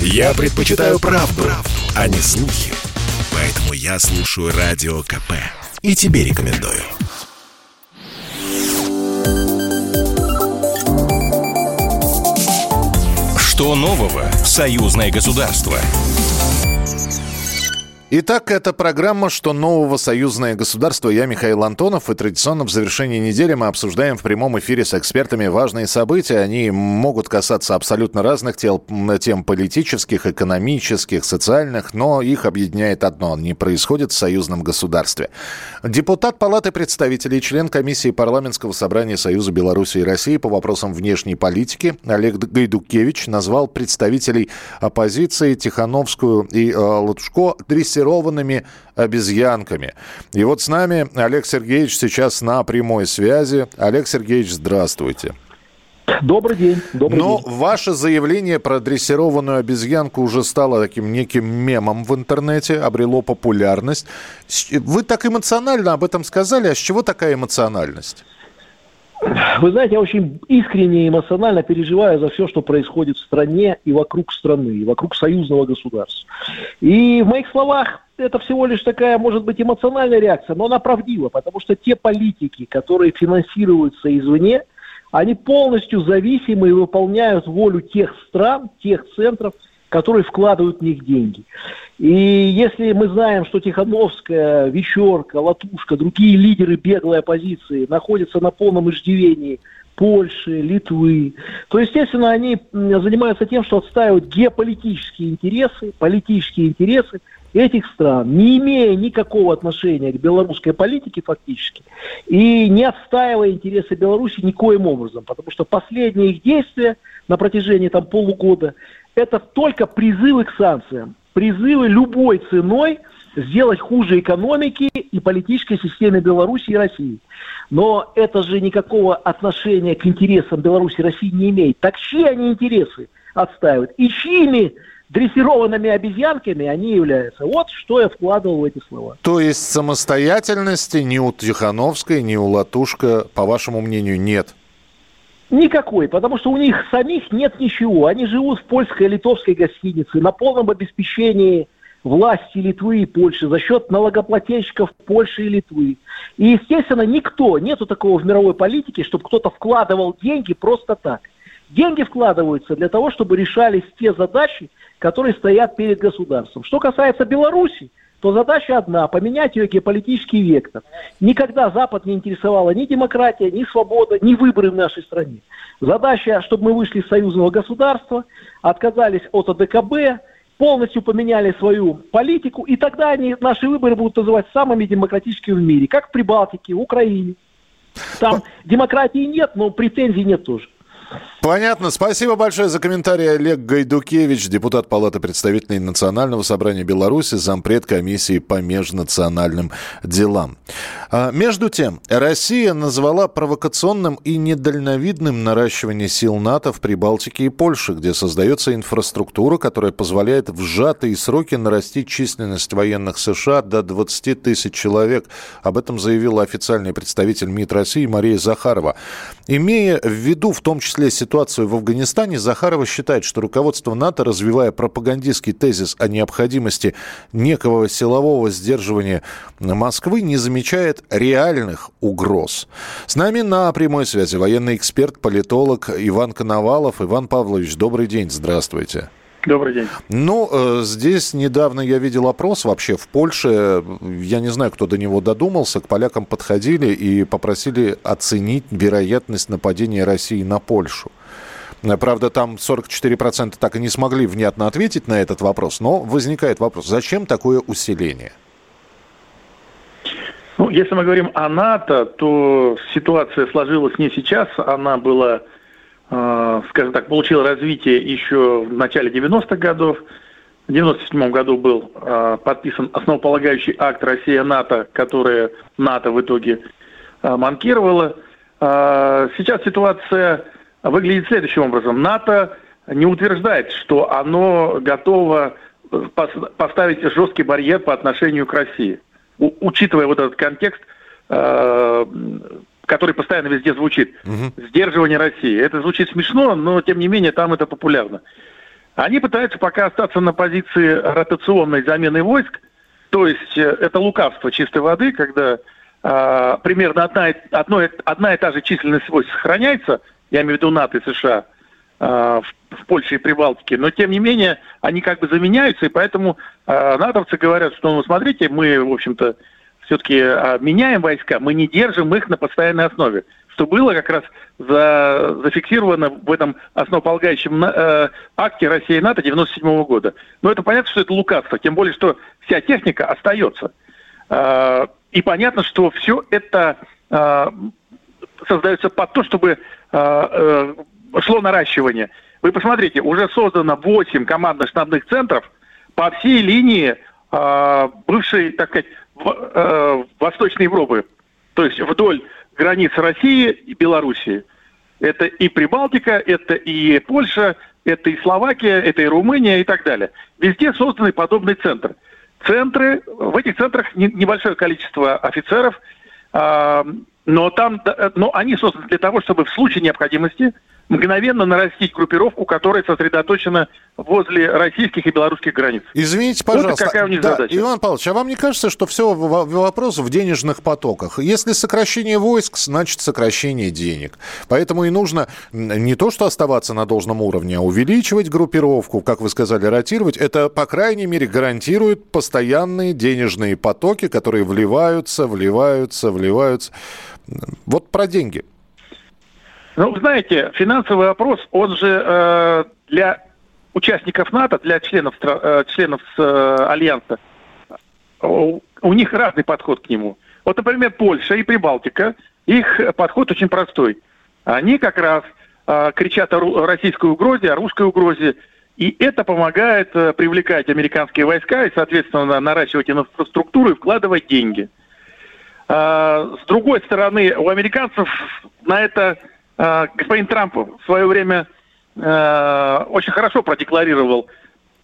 Я предпочитаю правду, правду, а не слухи. Поэтому я слушаю Радио КП. И тебе рекомендую. Что нового в союзное государство? Итак, это программа «Что нового союзное государство». Я Михаил Антонов, и традиционно в завершении недели мы обсуждаем в прямом эфире с экспертами важные события. Они могут касаться абсолютно разных тел, тем политических, экономических, социальных, но их объединяет одно – не происходит в союзном государстве. Депутат Палаты представителей, член комиссии парламентского собрания Союза Беларуси и России по вопросам внешней политики Олег Гайдукевич назвал представителей оппозиции Тихановскую и э, Латушко дрессированными обезьянками. И вот с нами Олег Сергеевич сейчас на прямой связи. Олег Сергеевич, здравствуйте. Добрый день. Добрый Но день. ваше заявление про дрессированную обезьянку уже стало таким неким мемом в интернете, обрело популярность. Вы так эмоционально об этом сказали, а с чего такая эмоциональность? Вы знаете, я очень искренне и эмоционально переживаю за все, что происходит в стране и вокруг страны, и вокруг союзного государства. И в моих словах это всего лишь такая, может быть, эмоциональная реакция, но она правдива, потому что те политики, которые финансируются извне, они полностью зависимы и выполняют волю тех стран, тех центров, которые вкладывают в них деньги. И если мы знаем, что Тихановская, Вечерка, Латушка, другие лидеры беглой оппозиции находятся на полном иждивении Польши, Литвы, то, естественно, они занимаются тем, что отстаивают геополитические интересы, политические интересы этих стран, не имея никакого отношения к белорусской политике фактически, и не отстаивая интересы Беларуси никоим образом, потому что последние их действия на протяжении там полугода это только призывы к санкциям, призывы любой ценой сделать хуже экономики и политической системе Беларуси и России. Но это же никакого отношения к интересам Беларуси и России не имеет. Так чьи они интересы отстаивают? И чьими дрессированными обезьянками они являются. Вот что я вкладывал в эти слова. То есть самостоятельности ни у Тихановской, ни у Латушка, по вашему мнению, нет? Никакой, потому что у них самих нет ничего. Они живут в польской литовской гостинице на полном обеспечении власти Литвы и Польши за счет налогоплательщиков Польши и Литвы. И, естественно, никто, нету такого в мировой политике, чтобы кто-то вкладывал деньги просто так. Деньги вкладываются для того, чтобы решались те задачи, которые стоят перед государством. Что касается Беларуси, то задача одна – поменять ее геополитический вектор. Никогда Запад не интересовала ни демократия, ни свобода, ни выборы в нашей стране. Задача, чтобы мы вышли из союзного государства, отказались от АДКБ, полностью поменяли свою политику, и тогда они, наши выборы будут называть самыми демократическими в мире, как в Прибалтике, в Украине. Там демократии нет, но претензий нет тоже. Понятно. Спасибо большое за комментарий. Олег Гайдукевич, депутат Палаты представителей Национального собрания Беларуси, зампред комиссии по межнациональным делам. А, между тем, Россия назвала провокационным и недальновидным наращивание сил НАТО в Прибалтике и Польше, где создается инфраструктура, которая позволяет в сжатые сроки нарастить численность военных США до 20 тысяч человек. Об этом заявила официальный представитель МИД России Мария Захарова. Имея в виду в том числе ситуацию в Афганистане, Захарова считает, что руководство НАТО, развивая пропагандистский тезис о необходимости некого силового сдерживания Москвы, не замечает реальных угроз. С нами на прямой связи военный эксперт, политолог Иван Коновалов. Иван Павлович, добрый день, здравствуйте. Добрый день. Ну, э, здесь недавно я видел опрос вообще в Польше. Я не знаю, кто до него додумался. К полякам подходили и попросили оценить вероятность нападения России на Польшу. Правда, там 44% так и не смогли внятно ответить на этот вопрос, но возникает вопрос, зачем такое усиление? Ну, если мы говорим о НАТО, то ситуация сложилась не сейчас, она была Э, скажем так, получил развитие еще в начале 90-х годов. В 97 году был э, подписан основополагающий акт Россия-НАТО, который НАТО в итоге э, манкировала. Сейчас ситуация выглядит следующим образом. НАТО не утверждает, что оно готово поставить жесткий барьер по отношению к России. Учитывая вот этот контекст который постоянно везде звучит, угу. сдерживание России. Это звучит смешно, но тем не менее там это популярно. Они пытаются пока остаться на позиции ротационной замены войск, то есть э, это лукавство чистой воды, когда э, примерно одна, одно, одна и та же численность войск сохраняется, я имею в виду НАТО и США, э, в, в Польше и Прибалтике, но тем не менее они как бы заменяются, и поэтому э, натовцы говорят, что, ну, смотрите, мы, в общем-то, все-таки э, меняем войска, мы не держим их на постоянной основе что было как раз за, зафиксировано в этом основополагающем э, акте России и НАТО 97 года. Но это понятно, что это лукавство, тем более, что вся техника остается. Э, и понятно, что все это э, создается под то, чтобы э, шло наращивание. Вы посмотрите, уже создано 8 командно-штабных центров по всей линии бывшей, так сказать, э, Восточной Европы. То есть вдоль границ России и Белоруссии. Это и Прибалтика, это и Польша, это и Словакия, это и Румыния и так далее. Везде созданы подобный центр. Центры, в этих центрах небольшое количество офицеров, а, но там, но они созданы для того, чтобы в случае необходимости мгновенно нарастить группировку, которая сосредоточена возле российских и белорусских границ. Извините, пожалуйста. Вот какая у них да, задача. Иван Павлович, а вам не кажется, что все вопрос в денежных потоках? Если сокращение войск, значит сокращение денег. Поэтому и нужно не то, что оставаться на должном уровне, а увеличивать группировку, как вы сказали, ротировать. Это, по крайней мере, гарантирует постоянные денежные потоки, которые вливаются, вливаются, вливаются. Вот про деньги – ну, знаете, финансовый вопрос, он же э, для участников НАТО, для членов, э, членов э, Альянса, у, у них разный подход к нему. Вот, например, Польша и Прибалтика, их подход очень простой. Они как раз э, кричат о российской угрозе, о русской угрозе, и это помогает э, привлекать американские войска и, соответственно, наращивать инфраструктуру и вкладывать деньги. Э, с другой стороны, у американцев на это Э, господин Трамп в свое время э, очень хорошо продекларировал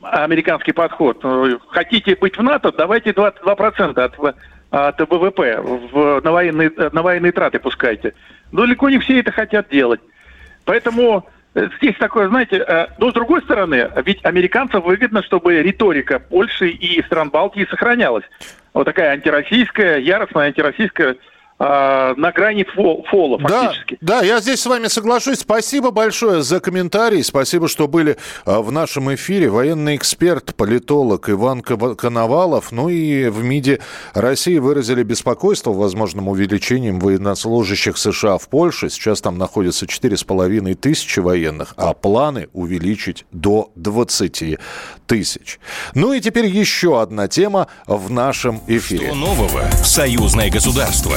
американский подход. Хотите быть в НАТО, давайте 22% от, от ВВП в, на, военные, на военные траты пускайте. Но далеко не все это хотят делать. Поэтому здесь такое, знаете, но с другой стороны, ведь американцам выгодно, чтобы риторика Польши и стран Балтии сохранялась. Вот такая антироссийская, яростная антироссийская а, на грани фол, фола фактически. Да, да, я здесь с вами соглашусь. Спасибо большое за комментарий. Спасибо, что были а, в нашем эфире. Военный эксперт, политолог Иван Коновалов. Ну и в МИДе России выразили беспокойство возможным увеличением военнослужащих США в Польше. Сейчас там находится 4,5 тысячи военных, а планы увеличить до 20 тысяч. Ну и теперь еще одна тема в нашем эфире. Что нового в союзное государство?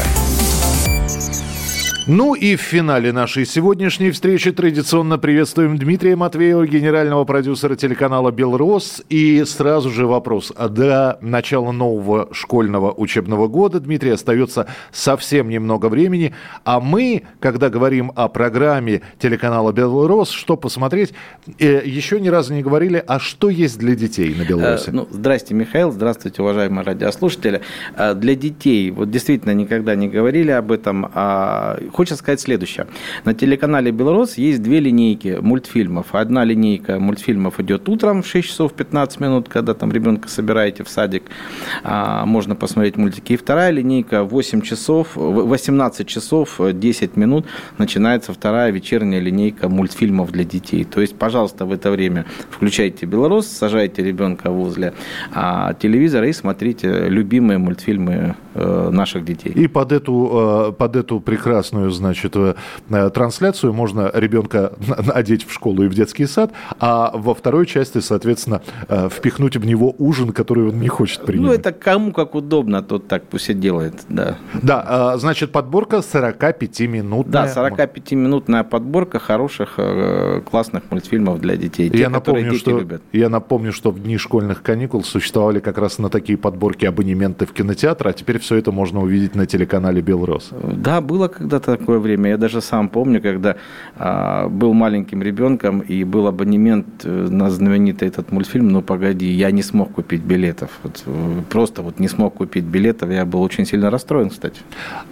Ну и в финале нашей сегодняшней встречи традиционно приветствуем Дмитрия Матвеева, генерального продюсера телеканала «Белрос». И сразу же вопрос. До начала нового школьного учебного года, Дмитрий, остается совсем немного времени. А мы, когда говорим о программе телеканала «Белрос», что посмотреть, э, еще ни разу не говорили, а что есть для детей на «Белросе»? Э, ну, здрасте, Михаил, здравствуйте, уважаемые радиослушатели. Э, для детей, вот действительно никогда не говорили об этом, а Хочется сказать следующее. На телеканале «Белрос» есть две линейки мультфильмов. Одна линейка мультфильмов идет утром в 6 часов 15 минут, когда там ребенка собираете в садик, а, можно посмотреть мультики. И вторая линейка 8 часов, 18 часов 10 минут начинается вторая вечерняя линейка мультфильмов для детей. То есть, пожалуйста, в это время включайте «Белрос», сажайте ребенка возле а, телевизора и смотрите любимые мультфильмы наших детей. И под эту, э, под эту прекрасную значит, э, э, трансляцию можно ребенка одеть в школу и в детский сад, а во второй части, соответственно, э, впихнуть в него ужин, который он не хочет принимать. Ну, это кому как удобно, тот так пусть и делает, да. Да, значит, подборка 45-минутная. Да, 45-минутная подборка хороших, классных мультфильмов для детей. Те, я напомню, дети что, любят. Я напомню, что в дни школьных каникул существовали как раз на такие подборки абонементы в кинотеатр, а теперь все это можно увидеть на телеканале «Белрос». Да, было когда-то такое время. Я даже сам помню, когда а, был маленьким ребенком и был абонемент э, на знаменитый этот мультфильм «Ну, погоди», я не смог купить билетов. Вот, э, просто вот не смог купить билетов. Я был очень сильно расстроен, кстати.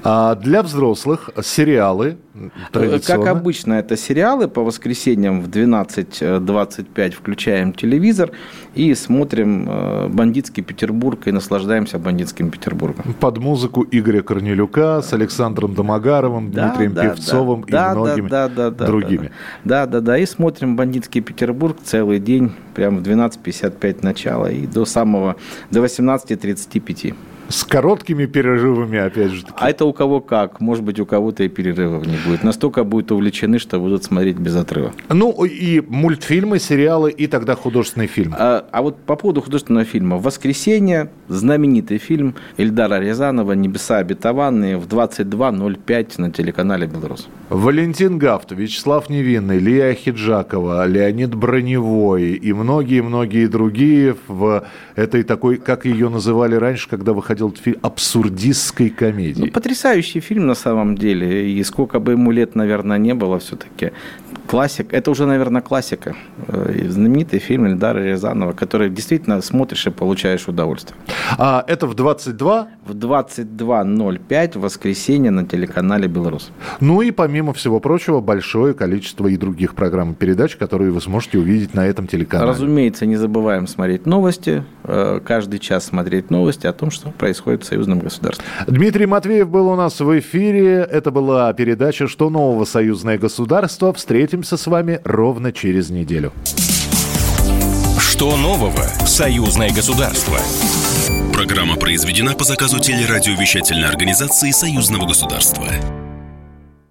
А для взрослых сериалы Как обычно, это сериалы по воскресеньям в 12.25 включаем телевизор и смотрим э, «Бандитский Петербург» и наслаждаемся «Бандитским Петербургом». Под музыку Игоря Корнелюка с Александром Домогаровым, да, Дмитрием да, Певцовым да, и многими да, да, да, другими. Да, да, да. И смотрим «Бандитский Петербург» целый день, прямо в 12.55 начала и до самого, до 18.35. С короткими перерывами, опять же. Таки. А это у кого как. Может быть, у кого-то и перерывов не будет. Настолько будут увлечены, что будут смотреть без отрыва. Ну, и мультфильмы, сериалы, и тогда художественный фильм. А, а вот по поводу художественного фильма. «Воскресенье» – знаменитый фильм Эльдара Рязанова «Небеса обетованные» в 22.05 на телеканале «Белрос». Валентин Гафт, Вячеслав Невинный, Лия Хиджакова, Леонид Броневой и многие-многие другие в этой такой, как ее называли раньше, когда выходил этот фильм, абсурдистской комедии. Ну, потрясающий фильм на самом деле. И сколько бы ему лет, наверное, не было все-таки. Классик. Это уже, наверное, классика. Э, знаменитый фильм Эльдара Рязанова, который действительно смотришь и получаешь удовольствие. А это в 22? В 22.05 в воскресенье на телеканале «Белрос». Ну и помимо всего прочего, большое количество и других программ и передач, которые вы сможете увидеть на этом телеканале. Разумеется, не забываем смотреть новости, э, каждый час смотреть новости о том, что происходит в союзном государстве. Дмитрий Матвеев был у нас в эфире. Это была передача «Что нового союзное государство?». Встретимся с вами ровно через неделю. Что нового союзное государство? Программа произведена по заказу телерадиовещательной организации Союзного государства.